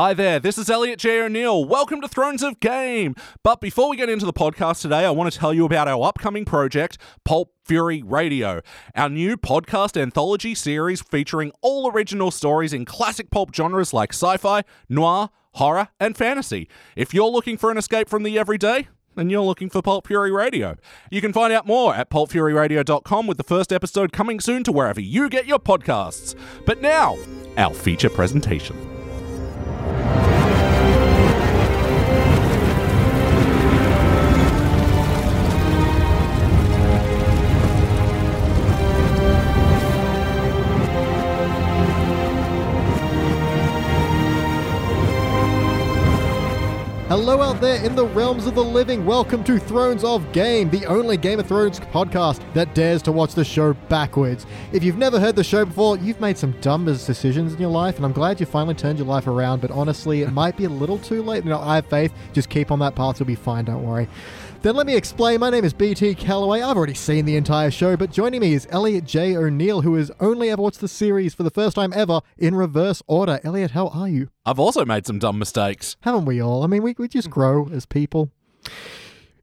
Hi there, this is Elliot J. O'Neill. Welcome to Thrones of Game. But before we get into the podcast today, I want to tell you about our upcoming project, Pulp Fury Radio, our new podcast anthology series featuring all original stories in classic pulp genres like sci fi, noir, horror, and fantasy. If you're looking for an escape from the everyday, and you're looking for Pulp Fury Radio. You can find out more at pulpfuryradio.com with the first episode coming soon to wherever you get your podcasts. But now, our feature presentation. Hello out there in the realms of the living. Welcome to Thrones of Game, the only Game of Thrones podcast that dares to watch the show backwards. If you've never heard the show before, you've made some dumb decisions in your life, and I'm glad you finally turned your life around, but honestly, it might be a little too late. You know, I have faith. Just keep on that path, you'll be fine, don't worry. Then let me explain. My name is BT Calloway. I've already seen the entire show, but joining me is Elliot J. O'Neill, who has only ever watched the series for the first time ever in reverse order. Elliot, how are you? I've also made some dumb mistakes. Haven't we all? I mean, we, we just grow as people.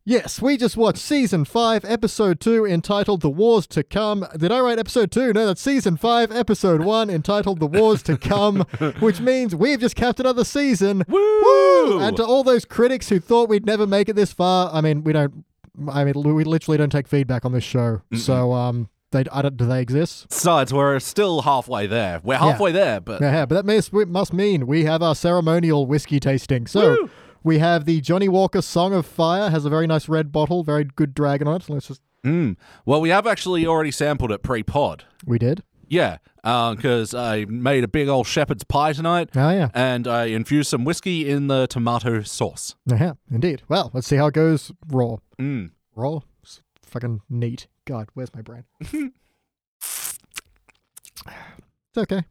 Yes, we just watched season 5, episode 2, entitled The Wars to Come. Did I write episode 2? No, that's season 5, episode 1, entitled The Wars to Come, which means we've just capped another season. Woo! And to all those critics who thought we'd never make it this far, I mean, we don't, I mean, we literally don't take feedback on this show. So, um, they, I don't, do they exist? Besides, we're still halfway there. We're halfway there, but Yeah, but that must, must mean we have our ceremonial whiskey tasting. So Woo! we have the Johnnie Walker Song of Fire, has a very nice red bottle, very good dragon on it. So let's just, Mm. Well, we have actually already sampled it pre-pod. we did. Yeah, because I made a big old shepherd's pie tonight, Oh, yeah. and I infused some whiskey in the tomato sauce. Yeah, indeed. Well, let's see how it goes raw. Mm. Raw? It's fucking neat. God, where's my brain? it's okay.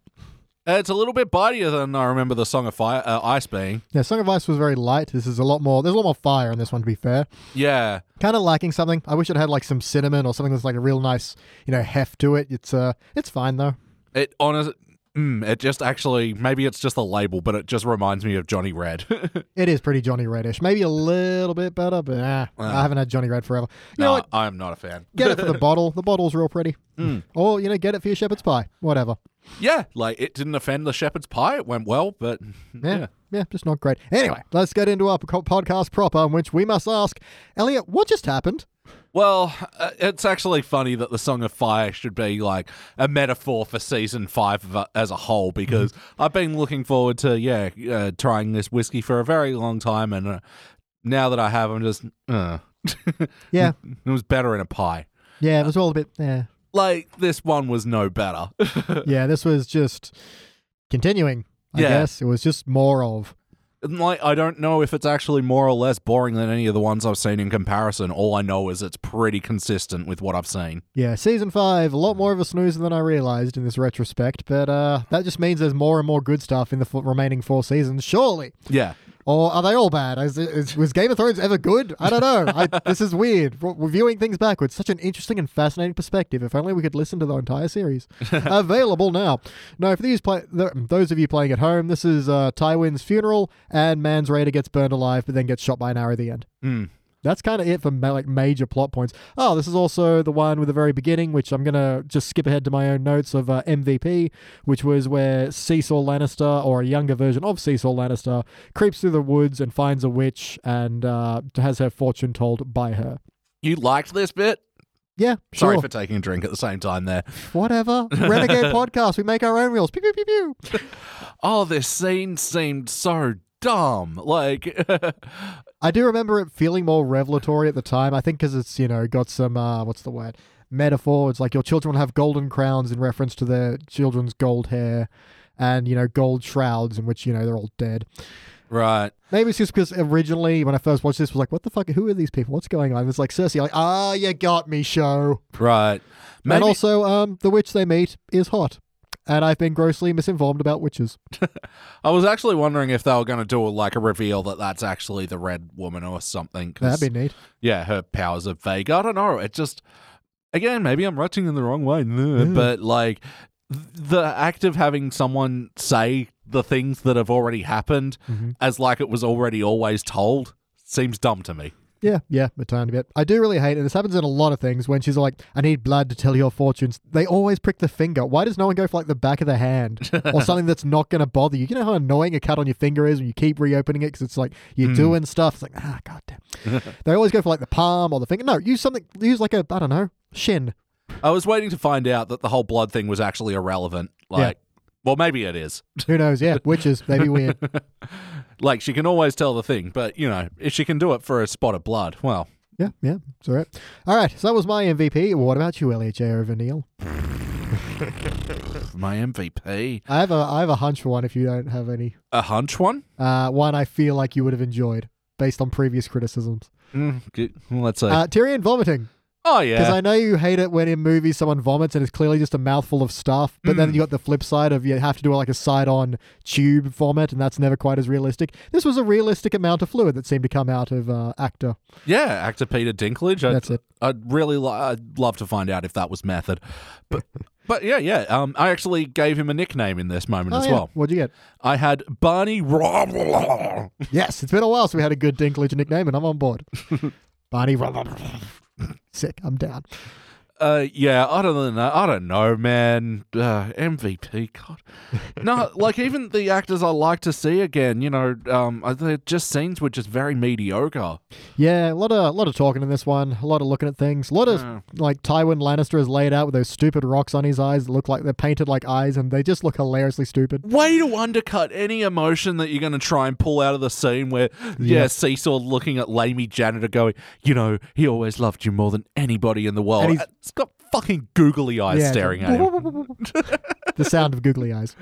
It's a little bit bitier than I remember the Song of Fire, uh, Ice being. Yeah, Song of Ice was very light. This is a lot more, there's a lot more fire in this one, to be fair. Yeah, kind of lacking something. I wish it had like some cinnamon or something that's like a real nice, you know, heft to it. It's uh, it's fine though. it honest. Mm, it just actually maybe it's just the label, but it just reminds me of Johnny Red. It is pretty Johnny Reddish. Maybe a little bit better, but ah, Wow. I haven't had Johnny Red forever. You no. I'm not a fan. Get it for the bottle. The bottle's real pretty. Mm. Or you know, get it for your shepherd's pie. Whatever. Yeah, like it didn't offend the shepherd's pie. It went well, but Yeah. yeah. Yeah, just not great. Anyway, let's get into our podcast proper, in which we must ask, Elliot, what just happened? Well, uh, it's actually funny that the Song of Fire should be like a metaphor for season five of, a- as a whole because I've been looking forward to yeah uh, trying this whiskey for a very long time, and uh, now that I have, I'm just uh. Yeah, it was better in a pie. yeah, it was all a bit. Yeah, Like this one was no better. yeah. This was just continuing. I Yeah. guess it was just more of. Like I don't know if it's actually more or less boring than any of the ones I've seen in comparison. All I know is it's pretty consistent with what I've seen. Yeah, season five, a lot more of a snoozer than I realized in this retrospect, but uh, that just means there's more and more good stuff in the f- remaining four seasons, surely. Yeah. Or are they all bad? Is, is, was Game of Thrones ever good? I don't know. I, this is weird. Re- Reviewing things backwards, such an interesting and fascinating perspective. If only we could listen to the entire series. Available now. No, for these play, th- those of you playing at home, this is uh, Tywin's funeral, and Mance Rayder gets burned alive, but then gets shot by an arrow at the end. Mm. That's kind of it for ma- like major plot points. Oh, this is also the one with the very beginning, which I'm gonna just skip ahead to my own notes of uh, MVP, which was where Cecil Lannister, or a younger version of Cecil Lannister, creeps through the woods and finds a witch and uh, has her fortune told by her. You liked this bit? Yeah, Sorry for taking a drink at the same time there. Whatever. Renegade podcast. We make our own rules. Pew pew pew pew. Oh, this scene seemed so dumb. Like, I do remember it feeling more revelatory at the time. I think because it's you know got some uh, what's the word metaphor. It's like your children will have golden crowns in reference to their children's gold hair, and you know gold shrouds in which you know they're all dead. right. Maybe it's just because originally when I first watched this was like, what the fuck? Who are these people? What's going on? It's like Cersei, like ah, you got me, show. Right. Maybe, And also, um, the witch they meet is hot. And I've been grossly misinformed about witches. I was actually wondering if they were going to do like a reveal that that's actually the red woman or something. 'cause, That'd be neat. yeah, her powers are vague. I don't know. It just, again, maybe I'm writing in the wrong way, but like th- the act of having someone say the things that have already happened Mm-hmm. as like it was already always told seems dumb to me. Yeah, yeah, a tiny bit. I do really hate it. This happens in a lot of things when she's like, I need blood to tell your fortunes. They always prick the finger. Why does no one go for like the back of the hand or something that's not going to bother you? You know how annoying a cut on your finger is when you keep reopening it because it's like you're doing stuff. It's like, ah, goddamn. they always go for like the palm or the finger. No, use something, use like a, I don't know, shin. I was waiting to find out that the whole blood thing was actually irrelevant. Like, well, maybe it is. Who knows? Yeah, witches, maybe weird. Like, she can always tell the thing, but you know, if she can do it for a spot of blood, well, Yeah, yeah, it's all right. All right, so that was my MVP. What about you, Elliot J. over Neil? my MVP. I have a, I have a hunch for one if you don't have any. A hunch one? Uh, one I feel like you would have enjoyed based on previous criticisms. Mm, good. Well, let's see. Uh, Tyrion vomiting. Oh, yeah, Because. I know you hate it when in movies someone vomits and it's clearly just a mouthful of stuff, but then Mm. you got the flip side of you have to do like a side on tube vomit, and that's never quite as realistic. This was a realistic amount of fluid that seemed to come out of uh, actor. yeah, actor Peter Dinklage. I'd, That's it. I'd really I'd love to find out if that was method. But, but yeah, yeah. Um, I actually gave him a nickname in this moment Oh, as yeah. well. What'd you get? I had Barney Rob. Yes, it's been a while, so we had a good Dinklage nickname, and I'm on board. Barney. Sick. I'm down. Uh, yeah, I don't know. I don't know, man. Uh, MVP, God. No, like even the actors I like to see again. You know, um, they're just scenes were just very mediocre. Yeah, a lot of a lot of talking in this one, a lot of looking at things, a lot of Yeah. like Tywin Lannister is laid out with those stupid rocks on his eyes that look like they're painted like eyes, and they just look hilariously stupid. Way to undercut any emotion that you're going to try and pull out of the scene where, yeah, Yeah. Seesaw looking at Lamey janitor going, you know, he always loved you more than anybody in the world. It's got fucking googly eyes Yeah, staring at him. the sound of googly eyes.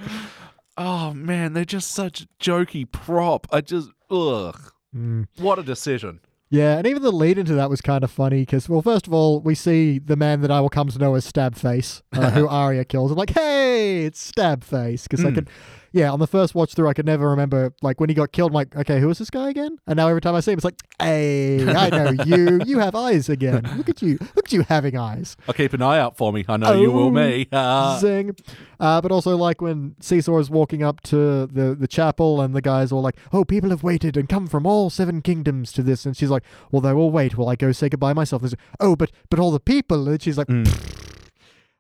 Oh, man, they're just such jokey prop. I just, ugh. Mm. What a decision. Yeah, and even the lead into that was kind of funny because, well, first of all, we see the man that I will come to know as Stabface, uh, who Arya kills. I'm like, hey, it's Stabface. Because I Mm. Yeah, on the first watch through, I could never remember, like, when he got killed, I'm like, okay, who is this guy again? And now every time I see him, it's like, hey, I know you. You have eyes again. Look at you. Look at you having eyes. I'll keep an eye out for me. I know you will Oh, me. Zing. Uh, but also, like when Seesaw is walking up to the, the chapel, and the guys are like, "Oh, people have waited and come from all seven kingdoms to this," and she's like, "Well, they will wait. Will I go say goodbye myself?" There's, oh, but but all the people, and she's like, Mm.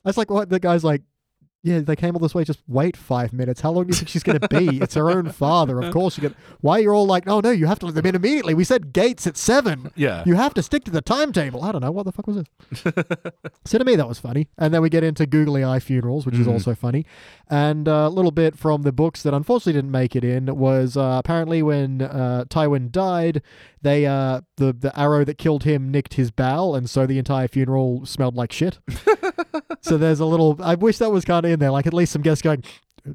"That's like what the guy's like." Yeah, they came all this way. Just wait five minutes. How long do you think she's going to be? it's her own father. Of course, you get. Why you're all like, oh no, you have to let them in immediately. We said gates at seven. Yeah. You have to stick to the timetable. I don't know. What the fuck was this? so to me, that was funny. And then we get into Googly Eye Funerals, which is Mhm. also funny. And uh, a little bit from the books that unfortunately didn't make it in was uh, apparently when uh, Tywin died, they uh, the the arrow that killed him nicked his bowel, and so the entire funeral smelled like shit. so there's a little. I wish that was kind of in there, like at least some guests going,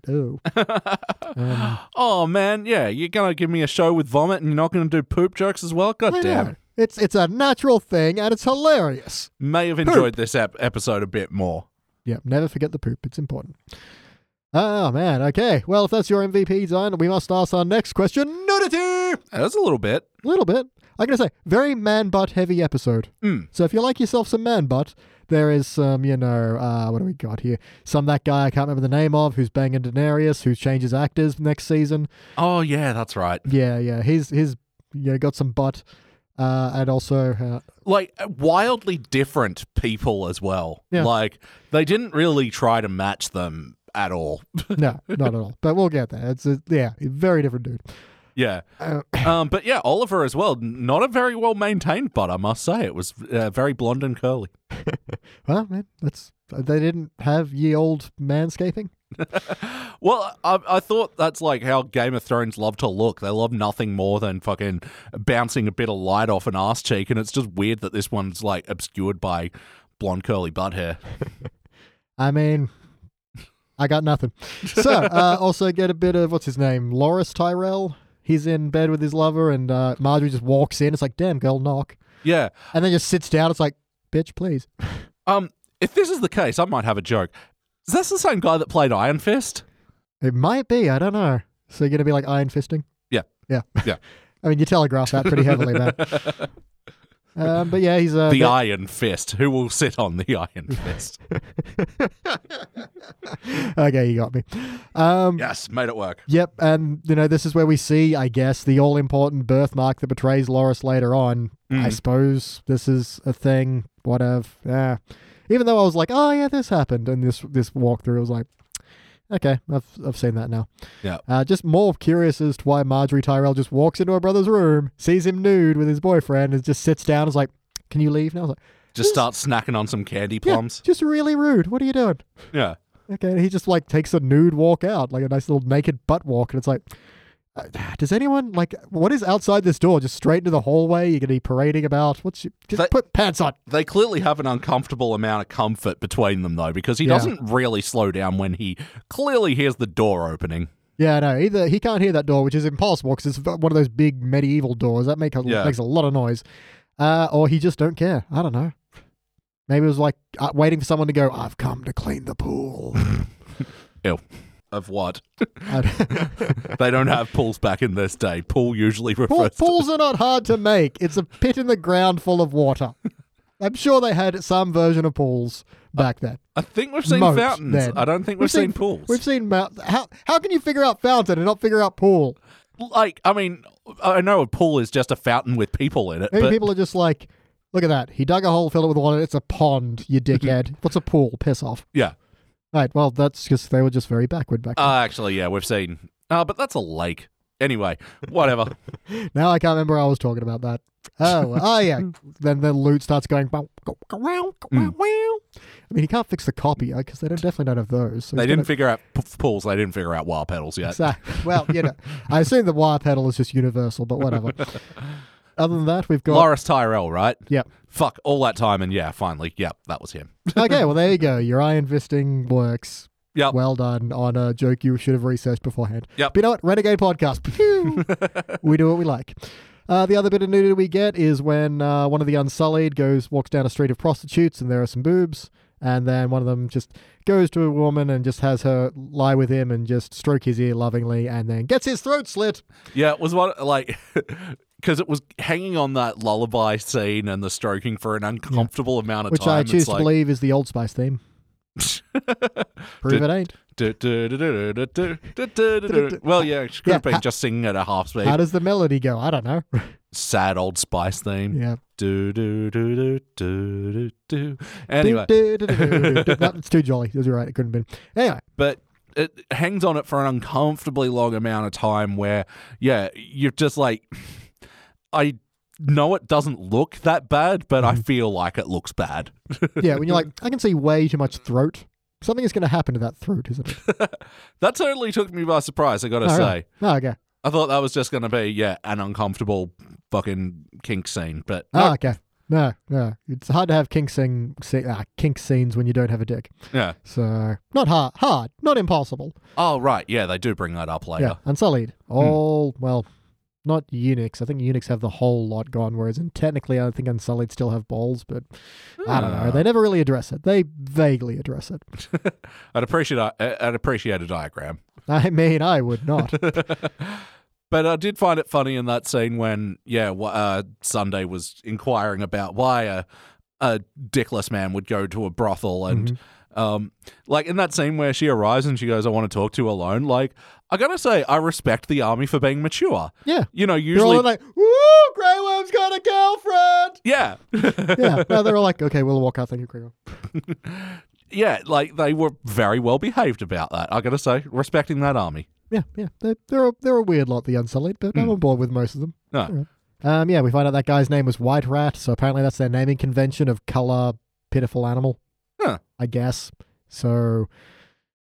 "Oh." Um, oh, man. Yeah. You're going to give me a show with vomit and you're not going to do poop jokes as well? God I damn know. it. It's it's a natural thing and it's hilarious. May have enjoyed this ep- episode a bit more. Yeah, never forget the poop. It's important. Oh man, okay. Well, if that's your MVP done, we must ask our next question. Nudity! That's a little bit. A little bit. I gotta say, very man butt heavy episode. Mm. So if you like yourself some man butt, there is some, you know, uh, what do we got here? Some that guy I can't remember the name of who's banging Daenerys, who changes actors next season. Oh, yeah, that's right. Yeah, yeah. He's he's you know got some butt. Uh, and also, uh, Like, wildly different people as well. Yeah. Like, they didn't really try to match them at all. no, not at all. But we'll get there. It's a, yeah, very different dude. Yeah. Uh, Um, but yeah, Oliver as well. Not a very well maintained butt, I must say. It was uh, very blonde and curly. well, man, that's they didn't have ye old manscaping. Well, I, I thought that's like how Game of Thrones love to look. They love nothing more than fucking bouncing a bit of light off an ass cheek, and it's just weird that this one's like obscured by blonde curly butt hair. I mean, I got nothing. So, uh, also get a bit of what's his name, Loras Tyrell. He's in bed with his lover, and uh, Margaery just walks in. It's like, damn, girl, knock, Yeah. and then just sits down. It's like, bitch, please. Um, if this is the case, I might have a joke. Is this the same guy that played Iron Fist? It might be. I don't know. So you're gonna be like iron fisting. Yeah. Yeah. Yeah. I mean, you telegraph that pretty heavily, man. Um, but yeah, he's uh, the ve- Iron Fist. Who will sit on the Iron Fist? okay, you got me. Um, yes, made it work. Yep, and you know this is where we see, I guess, the all-important birthmark that betrays Loras later on. I Mm. suppose this is a thing. Whatever. Yeah. Even though I was like, oh yeah, this happened, and this this walkthrough was like, okay, I've I've seen that now. Yeah. Uh, just more curious as to why Margaery Tyrell just walks into her brother's room, sees him nude with his boyfriend, and just sits down. and is like, can you leave now? I was like, Just start snacking on some candy yeah, plums. just really rude. What are you doing? Yeah. Okay, and he just like takes a nude walk out, like a nice little naked butt walk, and it's like, does anyone like what is outside this door? Just straight into the hallway? You're gonna be parading about? What's you, just That- put pants on? They clearly have an uncomfortable amount of comfort between them, though, because he Yeah. doesn't really slow down when he clearly hears the door opening. Yeah, no. Either he can't hear that door, which is impossible because it's one of those big medieval doors that make a, Yeah. makes a lot of noise, uh, or he just don't care. I don't know. Maybe it was like uh, waiting for someone to go. I've come to clean the pool. Of what? They don't have pools back in this day. Pool usually refers Pool, pools are not hard to make. It's a pit in the ground full of water. I'm sure they had some version of pools back then. I think we've seen Moat, fountains. then. I don't think we've, We've seen, seen- pools. We've seen mount. How how can you figure out fountain and not figure out pool? like, I mean, I know a pool is just a fountain with people in it, Maybe but people are just like, look at that. He dug a hole, filled it with water. It's a pond. You dickhead. What's a pool? Piss off. yeah. Right. Well, that's just they were just very backward back then. Uh, actually, yeah, we've seen. Uh, but that's a lake. Anyway, whatever. now I can't remember I was talking about that. Oh, oh yeah. then the loot starts going. bow, go, go, wow, go, wow, Mm. wow. I mean, he can't fix the copier because they don't, definitely don't have those. So they he's didn't gonna- figure out p- pools. They didn't figure out wire pedals yet. So, well, you know, I assume the wire pedal is just universal, but whatever. Other than that, we've got. Loras Tyrell, right? Yep. Fuck all that time, and yeah, finally, yep, that was him. okay, well, there you go. Your iron fisting works. Yep. Well done on a joke you should have researched beforehand. Yep. But you know what? Renegade podcast. We do what we like. Uh, the other bit of nudity we get is when uh, one of the Unsullied goes walks down a street of prostitutes and there are some boobs, and then one of them just goes to a woman and just has her lie with him and just stroke his ear lovingly, and then gets his throat slit. Yeah, it was what like because it was hanging on that lullaby scene and the stroking for an uncomfortable yeah. amount of Which time. Which I choose to like... believe is the Old Spice theme. Prove it ain't. well, yeah, she could yeah, have been ha- just singing at a half speed. How does the melody go? I don't know. Sad old Spice theme. Yeah. Do do do do do do. Anyway, do, do, do, no, it's too jolly. You're right. It couldn't have been. Anyway, but it hangs on it for an uncomfortably long amount of time. Where yeah, you're just like i know it doesn't look that bad but Mm-hmm. i feel like it looks bad Yeah, when you're like, I can see way too much throat. Something is going to happen to that throat, isn't it? that totally took me by surprise i gotta Oh, say really? Oh, okay. i thought that was just gonna be yeah an uncomfortable fucking kink scene but Oh, okay. No, no. It's hard to have kink sing, se- uh, kink scenes when you don't have a dick. yeah So not hard, hard, not impossible. oh right yeah they do bring that up later Yeah, unsullied. All well, not eunuchs. I think eunuchs have the whole lot gone. Whereas, in technically, I think unsullied still have balls, but I don't know. They never really address it. They vaguely address it. i'd appreciate a- i'd appreciate a diagram I mean, I would not. But I did find it funny in that scene when, yeah, uh, Sunday was inquiring about why a, a dickless man would go to a brothel. And, Mm-hmm. Um, like, in that scene where she arrives and she goes, I want to talk to you alone, like, I gotta say, I respect the army for being mature. yeah. You know, They're all usually. like, "Woo, Grey Worm's got a girlfriend." yeah. yeah, no, they're all like, okay, we'll walk out. Thank you, Grey Worm." yeah, like, they were very well behaved about that. I gotta say, respecting that army. Yeah, yeah, they're they're a, they're a weird lot, the Unsullied, but I'm Hmm. on board with most of them. No. Um, yeah, we find out that guy's name was White Rat, so apparently that's their naming convention of color pitiful animal. I guess. So,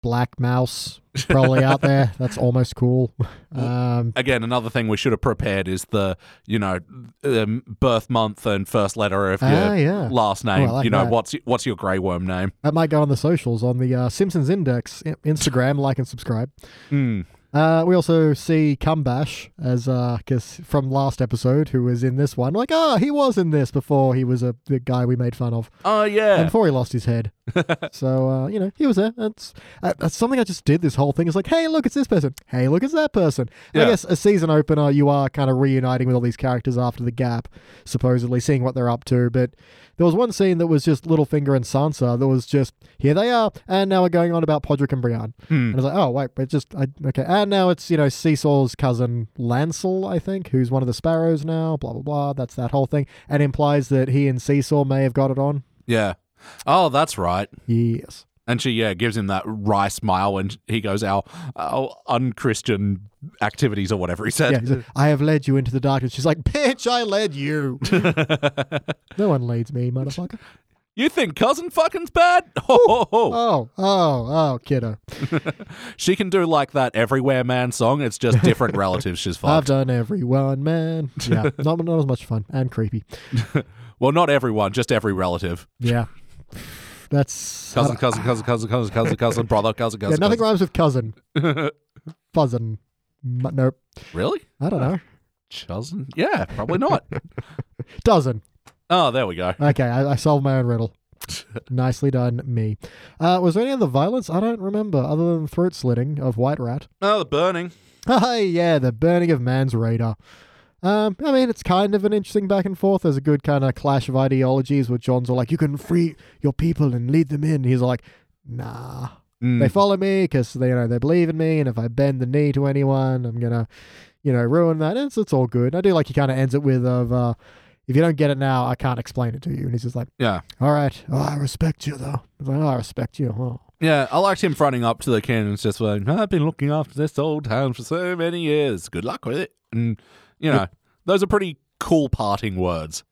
Black Mouse is probably out there. That's almost cool. Um, Again, another thing we should have prepared is the, you know, um, birth month and first letter of your ah, yeah. last name. Oh, like you know, that. what's what's your grey worm name? That might go on the socials on the uh, Simpsons Index Instagram. like and subscribe. Mm. Uh, we also see Cumbash as uh, cause from last episode, who was in this one. Like, ah, he was in this before he was a the guy we made fun of, Oh and yeah, before he lost his head. so uh, you know, he was there. That's uh, that's something I just did. This whole thing is like, hey, look, it's this person. Hey, look, it's that person. I guess a season opener, you are kind of reuniting with all these characters after the gap, supposedly seeing what they're up to. But there was one scene that was just Littlefinger and Sansa. That was just here they are, and now we're going on about Podrick and Brienne. Hmm. And I was like, oh wait, but just I, okay. And now it's you know Seesaw's cousin Lancel, I think, who's one of the Sparrows now. Blah blah blah. That's that whole thing, and implies that he and Seesaw may have got it on. Yeah. Oh, that's right. Yes. And she, yeah, gives him that wry smile when he goes, our, our unchristian activities or whatever he said. Yeah, like, I have led you into the darkness. She's like, bitch, I led you. no one leads me, motherfucker. You think cousin fucking's bad? Ho, ho, ho. Oh, oh, oh, oh kiddo. She can do like that Everywhere Man song. It's just different relatives she's fine. I've done everyone, man. Yeah, not, not as much fun and creepy. Well, not everyone, just every relative. Yeah. That's. Cousin, cousin, cousin, cousin, cousin, cousin, cousin, brother, cousin, cousin. yeah, nothing rhymes with cousin. Fuzzin. M- nope. Really? I don't know. Cousin? Yeah, probably not. Dozen. Oh, there we go. Okay, I, I solved my own riddle. Nicely done, me. Uh, was there any other violence? I don't remember, other than throat slitting of White Rat. Oh, the burning. Yeah, the burning of Mance Rayder. Um, I mean, it's kind of an interesting back and forth. There's a good kind of clash of ideologies where Jon's all like, "You can free your people and lead them in." He's like, "Nah, Mm. they follow me because they, you know, they believe in me, and if I bend the knee to anyone, I'm gonna, you know, ruin that." And it's, it's all good. I do like he kind of ends it with, "Of uh, if you don't get it now, I can't explain it to you." And he's just like, Yeah. "All right, oh, I respect you though." He's like, "Oh, I respect you." Oh. Yeah, I liked him fronting up to the and just like, I've been looking after this old town for so many years. Good luck with it. And, you know, those are pretty cool parting words.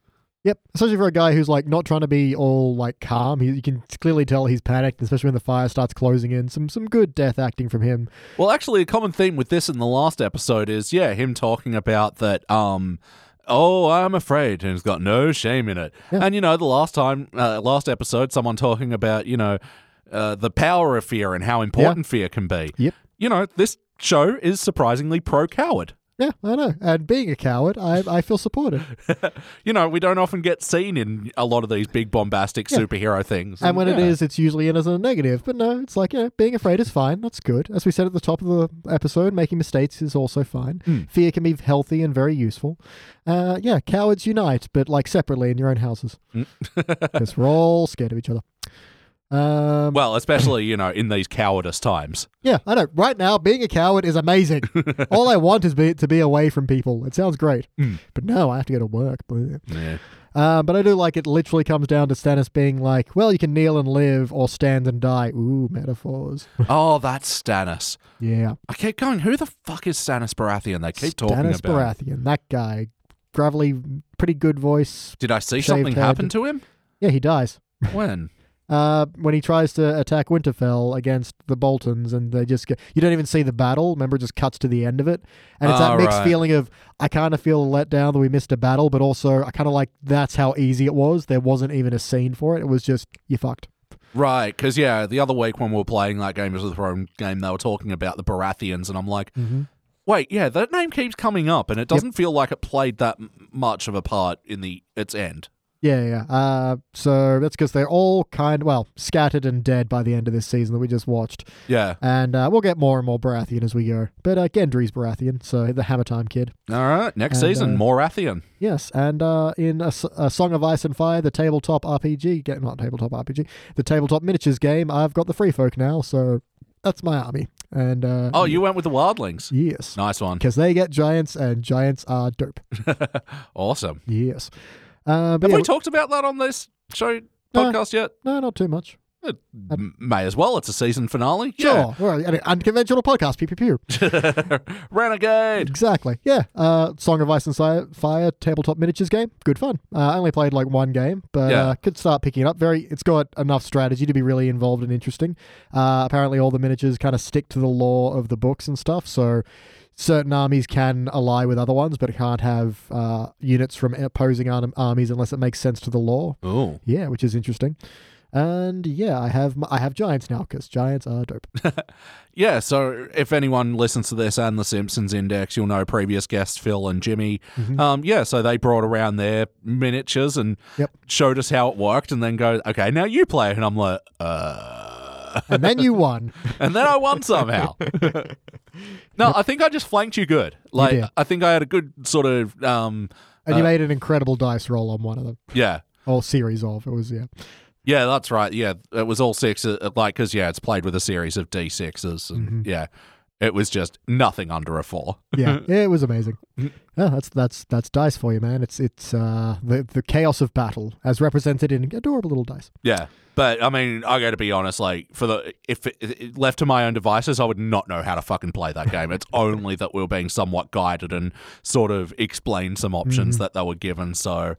Yep, especially for a guy who's like not trying to be all like calm. He, you can clearly tell he's panicked, especially when the fire starts closing in. Some some good death acting from him. Well, actually, a common theme with this in the last episode is, yeah, him talking about that, um, oh, I'm afraid, and he's got no shame in it. Yeah. And, you know, the last time, uh, last episode, someone talking about, you know, uh, the power of fear and how important fear can be. Yep. You know, this show is surprisingly pro coward. Yeah, I know. And being a coward, I I feel supported. You know, we don't often get seen in a lot of these big bombastic Yeah. superhero things. And when it yeah. is, it's usually in as a negative. But no, it's like, you know, being afraid is fine. That's good. As we said at the top of the episode, making mistakes is also fine. Mm. Fear can be healthy and very useful. Uh, yeah, cowards unite, but like separately in your own houses. Mm. Because we're all scared of each other. Um, Well, especially, you know, in these cowardice times. yeah, I know. Right now, being a coward is amazing. all I want is be, to be away from people. It sounds great. Mm. But no, I have to go to work. Yeah. Uh, but I do like it literally comes down to Stannis being like, well, you can kneel and live or stand and die. Ooh, metaphors. Oh, that's Stannis. yeah. I keep going, who the fuck is Stannis Baratheon? They keep talking about Stannis. Baratheon, that guy. Gravelly, pretty good voice. Did I see something head. happen to him? Yeah, he dies. When? Uh, when he tries to attack Winterfell against the Boltons, and they just get, you don't even see the battle. Remember, it just cuts to the end of it, and it's that Oh, mixed right. feeling of I kind of feel let down that we missed a battle, but also I kind of like that's how easy it was. There wasn't even a scene for it. It was just you fucked. Right, because, yeah, the other week when we were playing that Game of Thrones game, they were talking about the Baratheons, and I'm like, Mm-hmm. wait, yeah, that name keeps coming up, and it doesn't feel like it played that m- much of a part in the its end. Yeah, yeah. Uh, so that's because they're all kind well scattered and dead by the end of this season that we just watched, Yeah. and uh, we'll get more and more Baratheon as we go. But uh, Gendry's Baratheon, so the Hammer Time kid. All right, next And, season, uh, more Athian. Yes, and uh, in a, Song of Ice and Fire, the tabletop RPG, get not tabletop RPG, the tabletop miniatures game, I've got the free folk now, so that's my army. And uh, Oh, you went with the Wildlings. yes, Nice one. because they get giants, and giants are dope. awesome. Yes, uh, Have yeah, we talked about that on this show No. podcast yet? no, not too much. It m- may as well. It's a season finale. Sure, well, an unconventional podcast. Pew pew pew. Renegade. Exactly. Yeah. Uh, Song of Ice and Fire tabletop miniatures game. Good fun. Uh, I only played like one game, but Yeah. uh, could start picking it up. Very. It's got enough strategy to be really involved and interesting. Uh, apparently, all the miniatures kind of stick to the lore of the books and stuff. So. Certain armies can ally with other ones, but it can't have uh, units from opposing ar- armies unless it makes sense to the law. Oh. Yeah, which is interesting. And yeah, I have I have giants now because giants are dope. Yeah, so if anyone listens to this and the Simpsons Index, you'll know previous guests Phil and Jimmy. Mhm. Um, yeah, so they brought around their miniatures and Yep. showed us how it worked, and then go, okay, now you play and I'm like, uh, and then you won. and then I won somehow. no, I think I just flanked you good. Like, did. I think I had a good sort of, um, And you Uh, made an incredible dice roll on one of them. yeah. Or series of. It was, yeah. Yeah, that's right. Yeah, it was all six, uh, like, because, yeah, it's played with a series of D6s, and Mhm. yeah, it was just nothing under a four. Yeah, it was amazing. Yeah, that's that's that's dice for you, man. It's it's uh the the chaos of battle as represented in adorable little dice. Yeah, but I mean, I got to be honest. Like, for the if it, it left to my own devices, I would not know how to fucking play that game. It's only that we were being somewhat guided and sort of explained some options that they were given. So,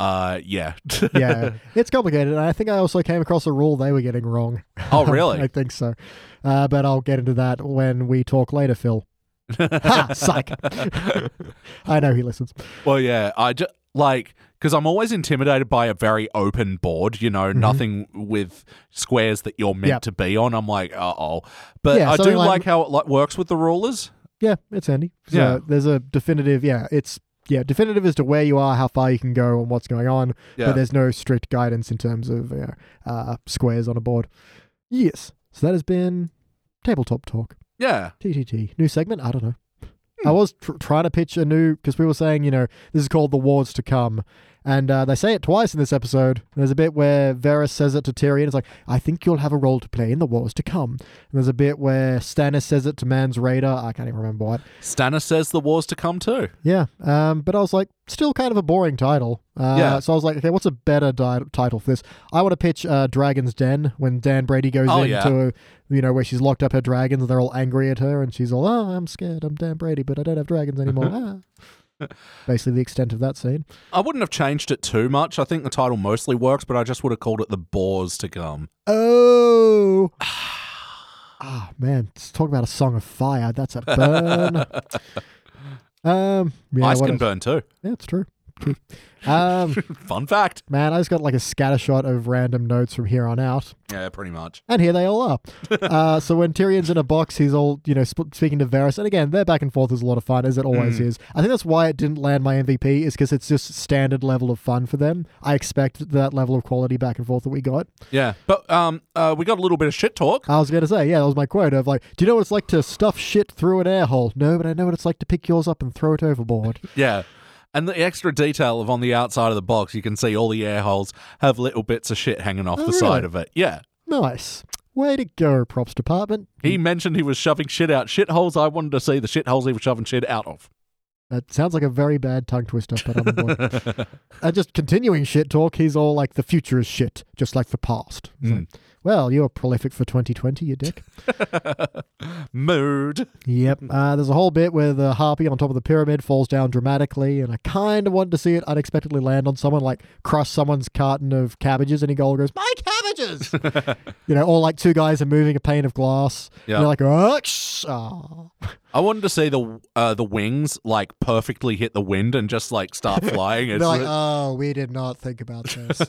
uh, yeah. Yeah, it's complicated. And I think I also came across a rule they were getting wrong. Oh, really? I think so. Uh, but I'll get into that when we talk later, Phil. ha! Psych. I know he listens. well, yeah. I just like because I'm always intimidated by a very open board. You know, nothing with squares that you're meant Mm-hmm. Yep. to be on. I'm like, uh oh. But Yeah, I do like- like how it like, works with the rulers. Yeah, it's handy. So Yeah. there's a definitive. Yeah, it's yeah definitive as to where you are, how far you can go, and what's going on. Yeah. but there's no strict guidance in terms of you know, uh, squares on a board. Yes. So that has been tabletop talk. yeah. TTT. New segment? I don't know. Hmm. I was tr- trying to pitch a new because we were saying, you know, this is called the wars to come, and uh, they say it twice in this episode. There's a bit where Varys says it to Tyrion. It's like, "I think you'll have a role to play in the wars to come." And there's a bit where Stannis says it to Mance Rayder. I can't even remember what. Stannis says the wars to come too. Yeah, um, but I was like, still kind of a boring title. Uh, Yeah. So I was like, okay, what's a better di- title for this? I want to pitch uh, Dragon's Den when Dan Brady goes Oh, into, yeah. you know, where she's locked up her dragons. And they're all angry at her, and she's all, oh, I'm scared. I'm Dan Brady, but I don't have dragons anymore. ah. Basically, the extent of that scene. I wouldn't have changed it too much. I think the title mostly works, but I just would have called it The Boars to Come. Oh. Ah, man. Let's talk about a song of fire. That's a burn. um, yeah, Ice what can else? burn too. Yeah, it's true. Um, Fun fact. man, I just got like a scattershot of random notes from here on out. Yeah, pretty much. And here they all are. uh, so when Tyrion's in a box, he's all, you know, sp- speaking to Varys. And again, their back and forth is a lot of fun, as it always Mm. is. I think that's why it didn't land my MVP, is because it's just standard level of fun for them. I expect that level of quality back and forth that we got. Yeah, but um, uh, we got a little bit of shit talk. I was going to say, yeah, that was my quote of like, do you know what it's like to stuff shit through an air hole? No, but I know what it's like to pick yours up and throw it overboard. Yeah. And the extra detail of on the outside of the box, you can see all the air holes have little bits of shit hanging off Oh, the really? side of it. Yeah. nice. Way to go, props department. He mentioned he was shoving shit out shit holes. I wanted to see the shit holes he was shoving shit out of. That sounds like a very bad tongue twister, but I'm on board. and just continuing shit talk, he's all like, the future is shit, just like the past. It's like, hmm. Well, you're prolific for 2020, you dick. Mood. yep. Uh, there's a whole bit where the harpy on top of the pyramid falls down dramatically, and I kind of wanted to see it unexpectedly land on someone, like crush someone's carton of cabbages, and he goes, My cabbages! you know, or like two guys are moving a pane of glass. Yeah. And they're like, oh, shh, oh. I wanted to see the uh, the wings like perfectly hit the wind and just like start flying. They're It's like, like, oh, we did not think about this.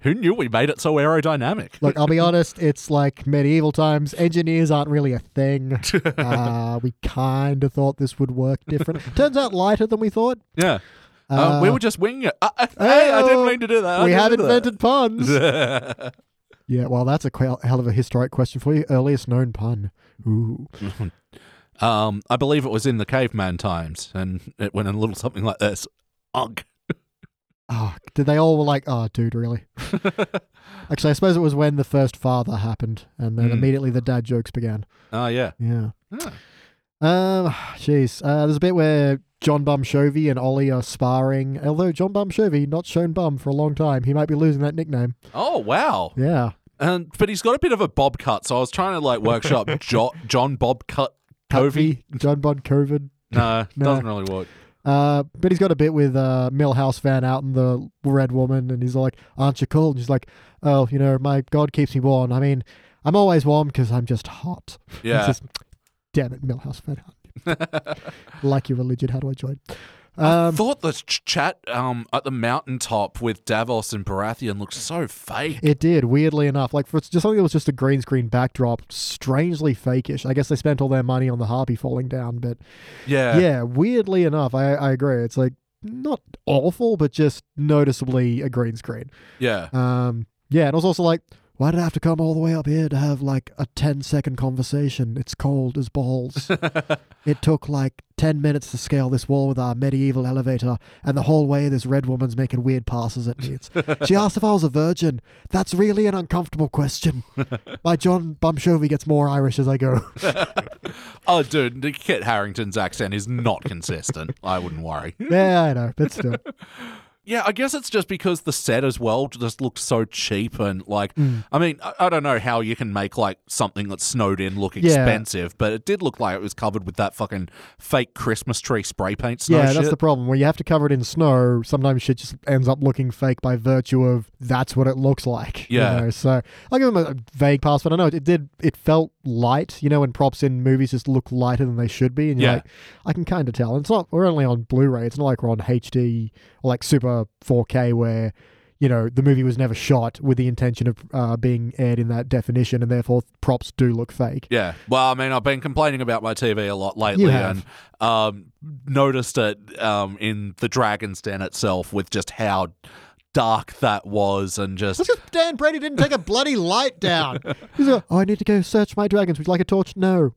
Who knew we made it so aerodynamic? Look, I'll be honest, it's like medieval times. Engineers aren't really a thing. Uh, we kind of thought this would work different. Turns out lighter than we thought. Yeah. Uh, we were just winging it. Uh, uh, hey, I didn't mean to do that. I we have do that. invented puns. yeah, well, that's a quite hell of a historic question for you. Earliest known pun. Ooh. um, I believe it was in the caveman times, and it went in a little something like this. Ugh. Oh, did they all were like, oh, dude, really? Actually, I suppose it was when the first father happened, and then Mm. immediately the dad jokes began. Oh yeah. Yeah. Ah. Um, jeez. Uh, there's a bit where John Bum Chovy and Ollie are sparring. Although John Bum Chovy not shown bum for a long time, he might be losing that nickname. Oh wow. Yeah. And but he's got a bit of a bob cut, so I was trying to like workshop jo- John Bob Cut Covey. John Bud COVID. No, No. doesn't really work. Uh, but he's got a bit with uh, Millhouse Van out and the Red Woman, and he's like, "Aren't you cold?" And she's like, "Oh, you know, my God keeps me warm. I mean, I'm always warm because I'm just hot." Yeah. just, Damn it, Millhouse Van like your religion, how do I join? I Um, thought the ch- chat um, at the mountaintop with Davos and Baratheon looked so fake. It did, weirdly enough. Like for just something that was just a green screen backdrop, strangely fakeish. I guess they spent all their money on the harpy falling down, but yeah. yeah, weirdly enough, I, I agree. It's like not awful, but just noticeably a green screen. Yeah. Um, yeah, and it was also like, why did I have to come all the way up here to have like a 10 second conversation? It's cold as balls. it took like 10 minutes to scale this wall with our medieval elevator, and the whole way this red woman's making weird passes at me. It's, she asked if I was a virgin. That's really an uncomfortable question. My John Bumshovey gets more Irish as I go. Oh, dude, Kit Harington's accent is not consistent. I wouldn't worry. yeah, I know, but still. Yeah, I guess it's just because the set as well just looked so cheap and like, Mm. I mean, I, I don't know how you can make like something that's snowed in look Yeah. expensive, but it did look like it was covered with that fucking fake Christmas tree spray paint snow yeah, shit. that's the problem. Where you have to cover it in snow, sometimes shit just ends up looking fake by virtue of that's what it looks like. you Yeah. know? So I'll give them a vague pass, but I know it, it did. It felt light. You know, when props in movies just look lighter than they should be, and you're Yeah. like, I can kind of tell. And it's not. We're only on Blu-ray. It's not like we're on HD like Super 4K where. You know, the movie was never shot with the intention of uh, being aired in that definition, and therefore props do look fake. Yeah. Well, I mean, I've been complaining about my TV a lot lately and um, noticed it um, in the Dragon's Den itself with just how dark that was and just. That's because Dan Brady didn't take a bloody light down. He's like, oh, I need to go search my dragons. Would you like a torch? No.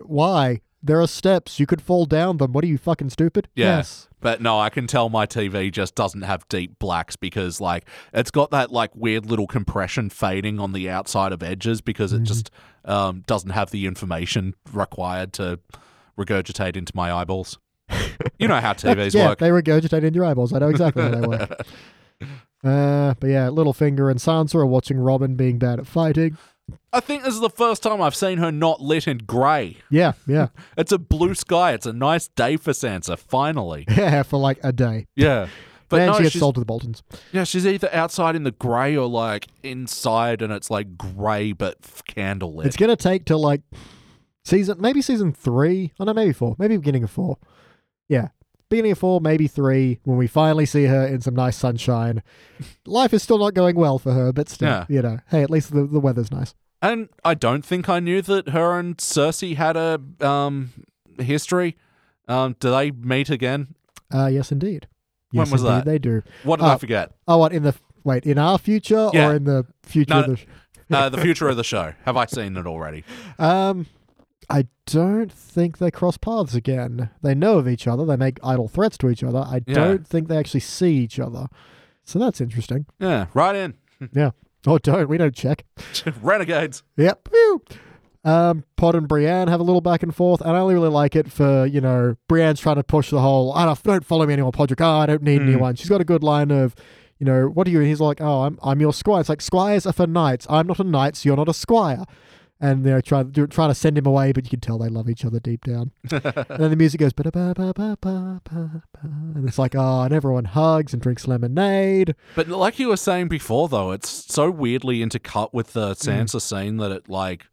Why? There are steps. You could fall down them. What are you, fucking stupid? Yeah. Yes. But no, I can tell my TV just doesn't have deep blacks because like it's got that like weird little compression fading on the outside of edges because it just um, doesn't have the information required to regurgitate into my eyeballs. You know how TVs yeah, work. they regurgitate into your eyeballs. I know exactly how they work. Uh, but yeah, Littlefinger and Sansa are watching Robin being bad at fighting. I think this is the first time I've seen her not lit in grey. Yeah, yeah, It's a blue sky. It's a nice day for Sansa. Finally, yeah, for like a day. yeah. But then no, she gets she's, sold to the Boltons. yeah, she's either outside in the grey or like inside, and it's like grey but candlelit. It's gonna take till like season, maybe season three. I oh, know, maybe four. Maybe beginning of four. Yeah, beginning of four, maybe three. When we finally see her in some nice sunshine. Life is still not going well for her, but still, Yeah. you know, hey, at least the, the weather's nice. And I don't think I knew that her and Cersei had a um history. Um, do they meet again? Uh, yes, indeed. When Yes, was indeed that? They do. What did I Uh, forget? Oh, what in the wait in our future Yeah. or in the future No, of the? Uh, the future of the show. Have I seen it already? Um, I don't think they cross paths again. They know of each other. They make idle threats to each other. I Yeah. don't think they actually see each other. So that's interesting. Yeah, right in. Yeah. Oh, don't we don't check. Renegades. Yep. Um, Pod and Brienne have a little back and forth, and I only really like it for you know Brienne's trying to push the whole I don't, don't follow me anymore, Podrick. Oh, I don't need Mm. anyone. She's got a good line of, you know, what are you? And he's like, oh, I'm I'm your squire. It's like squires are for knights. I'm not a knight, so you're not a squire. And they're trying do- trying to send him away, but you can tell they love each other deep down. and then the music goes, and it's like, oh, and everyone hugs and drinks lemonade. But like you were saying before, though, it's so weirdly intercut with the Mm. Sansa scene that it like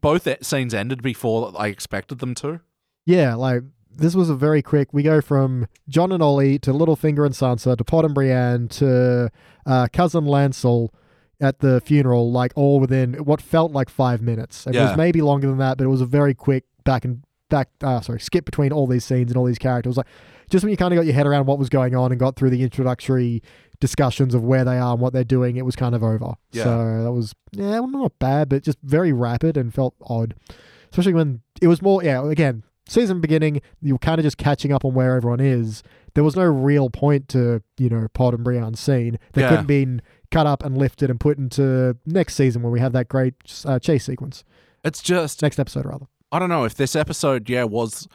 both scenes ended before I expected them to. Yeah, like this was a very quick. We go from Jon and Ollie to Littlefinger and Sansa to Pod and Brienne to uh, cousin Lancel at the funeral, like all within what felt like five minutes. It Yeah. was maybe longer than that, but it was a very quick back and back. Uh, sorry, skip between all these scenes and all these characters. Like just when you kind of got your head around what was going on and got through the introductory discussions of where they are and what they're doing, it was kind of over. Yeah. So that was yeah, well, not bad, but just very rapid and felt odd, especially when it was more. Yeah, again, season beginning, you were kind of just catching up on where everyone is. There was no real point to you know Pod and Brienne's scene. There Yeah. couldn't been cut up and lifted and put into next season when we have that great uh, chase sequence. It's just Next episode, rather. I don't know if this episode, yeah, was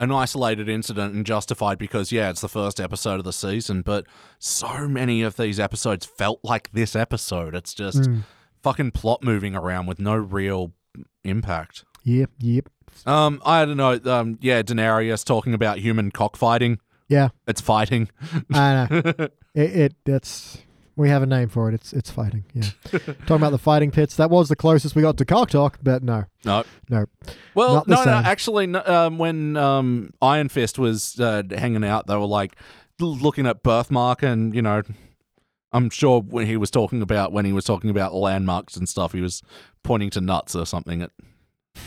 an isolated incident and justified because yeah, it's the first episode of the season, but so many of these episodes felt like this episode. It's just Mm. fucking plot moving around with no real impact. Yep, yep. Um, I don't know. Um, yeah, Daenerys talking about human cockfighting. Yeah, It's fighting. I know. it, it that's We have a name for it. It's it's fighting. Yeah. Talking about the fighting pits. That was the closest we got to cock talk, but no, No. no. Well, no, no. Actually, um, when um, Iron Fist was uh, hanging out, they were like looking at birthmark, and you know, I'm sure when he was talking about when he was talking about landmarks and stuff, he was pointing to nuts or something. At,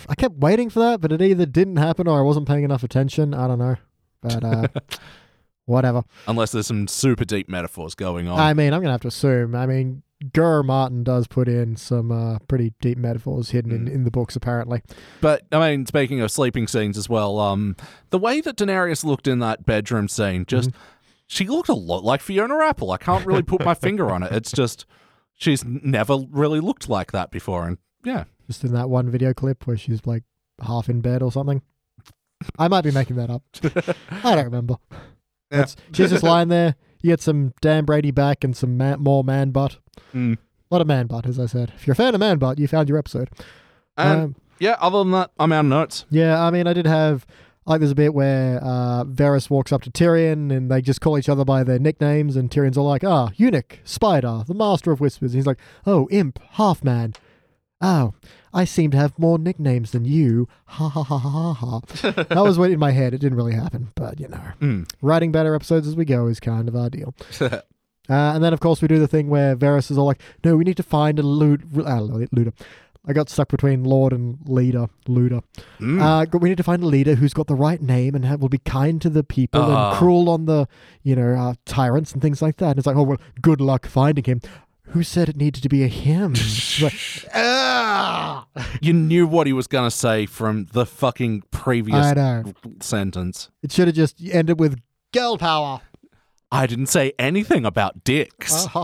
I kept waiting for that, but it either didn't happen or I wasn't paying enough attention. I don't know, but uh, whatever. unless there's some super deep metaphors going on. I mean, I'm gonna have to assume. I mean, Gur Martin does put in some uh, pretty deep metaphors hidden in, Mm. in the books, apparently. But I mean, speaking of sleeping scenes as well, um, the way that Daenerys looked in that bedroom scene, just she looked a lot like Fiona Apple. I can't really put my finger on it. It's just she's never really looked like that before, and yeah, Just in that one video clip where she's like half in bed or something. I might be making that up. I don't remember. Yeah. That's, she's just lying there. You get some Dan Brady back and some man, more man butt. Mm. A lot of man butt, as I said. If you're a fan of man butt, you found your episode. And Um, yeah, other than that, I'm out of notes. Yeah, I mean, I did have like there's a bit where uh, Varys walks up to Tyrion and they just call each other by their nicknames, and Tyrion's all like, "Ah, eunuch, spider, the master of whispers." And he's like, "Oh, imp, half man." Oh, I seem to have more nicknames than you. Ha ha ha ha ha ha. that was what in my head. It didn't really happen, but you know, Mm. writing better episodes as we go is kind of our deal. Uh, and then, of course, we do the thing where Varys is all like, "No, we need to find a loot, uh, Luda." I got stuck between Lord and Leader, Luda. Mm. Uh, we need to find a leader who's got the right name and have, will be kind to the people Ah. and cruel on the, you know, uh, tyrants and things like that. And it's like, oh well, good luck finding him. Who said it needed to be a him? Like, ah! you knew what he was gonna say from the fucking previous I know. sentence. It should have just ended with girl power. I didn't say anything about dicks.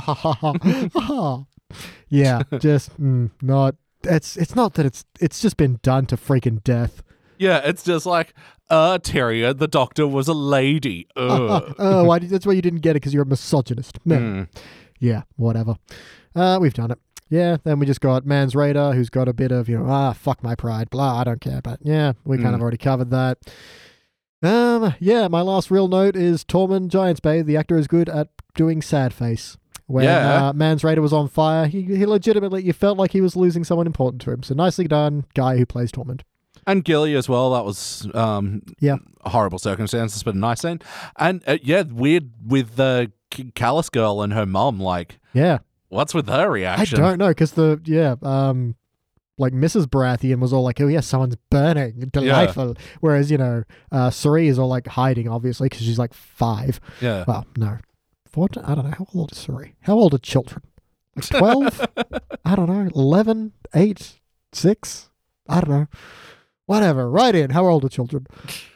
yeah, just mm, not. It's it's not that it's it's just been done to freaking death. Yeah, it's just like, uh, Terrier, the doctor was a lady. Ugh. oh, why, did- that's why you didn't get it because you're a misogynist. No. Mm. Yeah, whatever. Uh, we've done it. Yeah, then we just got Mance Rayder, who's got a bit of, you know, ah, fuck my pride, blah, I don't care. But yeah, we kind Mm. of already covered that. Um, yeah, my last real note is Tormund Giantsbane. The actor is good at doing sad face. When Yeah. uh, Mance Rayder was on fire, he, he legitimately, you felt like he was losing someone important to him. So nicely done, guy who plays Tormund. And Gilly as well. That was um, Yeah. horrible circumstances, but a nice scene. And uh, yeah, weird with the Callus girl and her mom. Like, Yeah, what's with her reaction? I don't know because the yeah um like Mrs. Baratheon was all like oh yeah someone's burning delightful. Whereas you know uh Suri is all like hiding obviously because she's like five. Yeah. well no. Four I don't know how old is Suri? How old are children? Like 12 I don't know 11 8 6 I don't know. Whatever right in how old are children?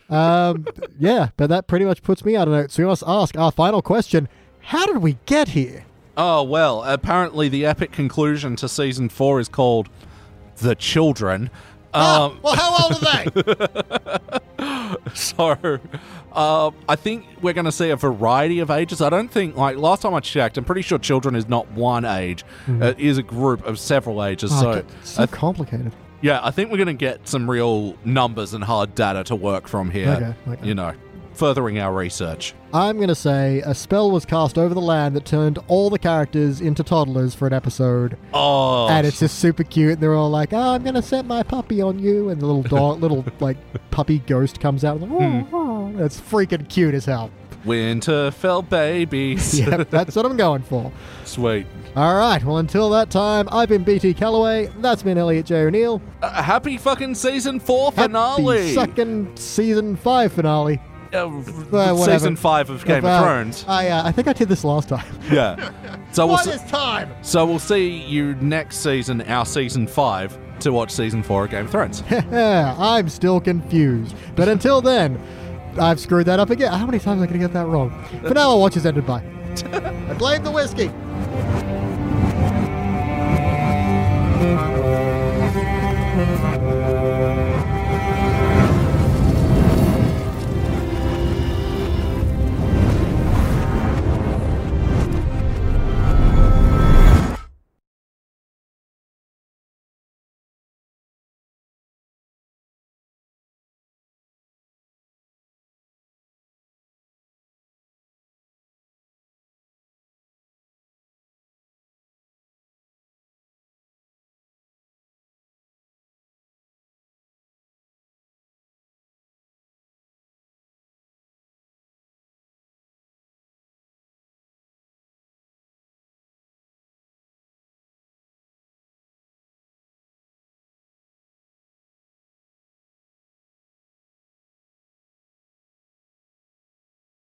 Um yeah but that pretty much puts me out of note so we must ask our final question how did we get here Oh, well, apparently the epic conclusion to season four is called The Children. Um, well how old are they so uh, I think we're going to see a variety of ages. I don't think, like, last time I checked, I'm pretty sure children is not one age, it is a group of several ages. Oh, so, so I complicated. yeah, I think we're going to get some real numbers and hard data to work from here. Okay, okay. You know, furthering our research. I'm going to say a spell was cast over the land that turned all the characters into toddlers for an episode. Oh, And it's just super cute. And they're all like, oh, I'm going to set my puppy on you. And the little dog, little like puppy ghost comes out. And like, oh, oh. It's freaking cute as hell. Winterfell babies. Yep, that's what I'm going for. Sweet. All right. Well, until that time, I've been BT Calloway. That's been Elliot J. O'Neill. Uh, happy fucking season four Happy finale. second season five finale. Uh, season five of Game of Thrones. I, uh, I think I did this last time. Yeah. So we'll, What s- is time? so we'll see you next season, our season five, to watch season four of Game of Thrones. I'm still confused. But until then, I've screwed that up again. How many times am I going to get that wrong? For now, our watch is ended by. I blame the whiskey.